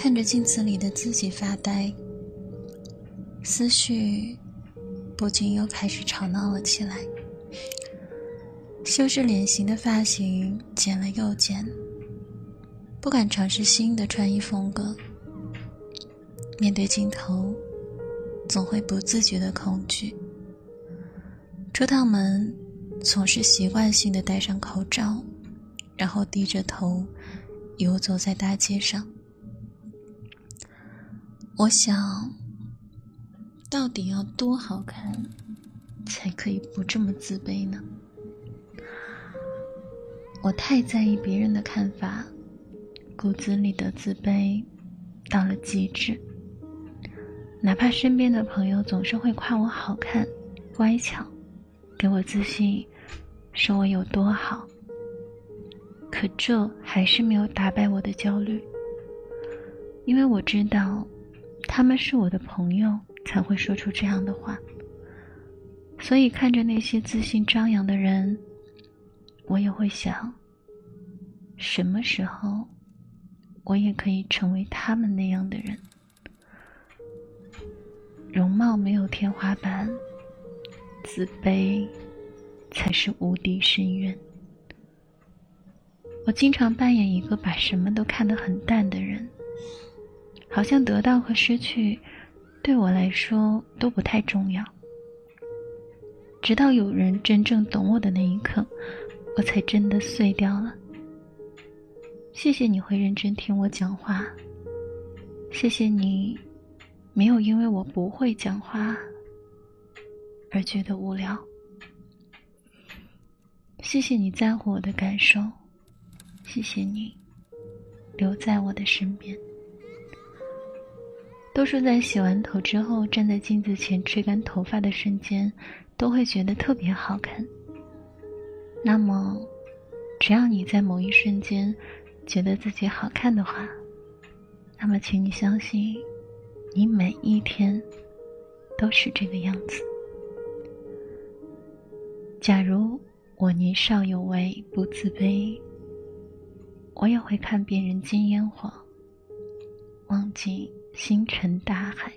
看着镜子里的自己发呆，思绪不禁又开始吵闹了起来。修饰脸型的发型剪了又剪，不敢尝试新的穿衣风格。面对镜头，总会不自觉的恐惧。出趟门，总是习惯性的戴上口罩，然后低着头游走在大街上。我想，到底要多好看，才可以不这么自卑呢？我太在意别人的看法，骨子里的自卑到了极致。哪怕身边的朋友总是会夸我好看、乖巧，给我自信，说我有多好，可这还是没有打败我的焦虑。因为我知道，他们是我的朋友，才会说出这样的话。所以看着那些自信张扬的人。我也会想，什么时候我也可以成为他们那样的人。容貌没有天花板，自卑才是无底深渊。我经常扮演一个把什么都看得很淡的人，好像得到和失去对我来说都不太重要。直到有人真正懂我的那一刻。我才真的碎掉了。谢谢你会认真听我讲话，谢谢你没有因为我不会讲话而觉得无聊，谢谢你在乎我的感受，谢谢你留在我的身边。多数在洗完头之后站在镜子前吹干头发的瞬间，都会觉得特别好看。那么，只要你在某一瞬间觉得自己好看的话，那么请你相信，你每一天都是这个样子。假如我年少有为不自卑，我也会看遍人间烟火，忘记星辰大海。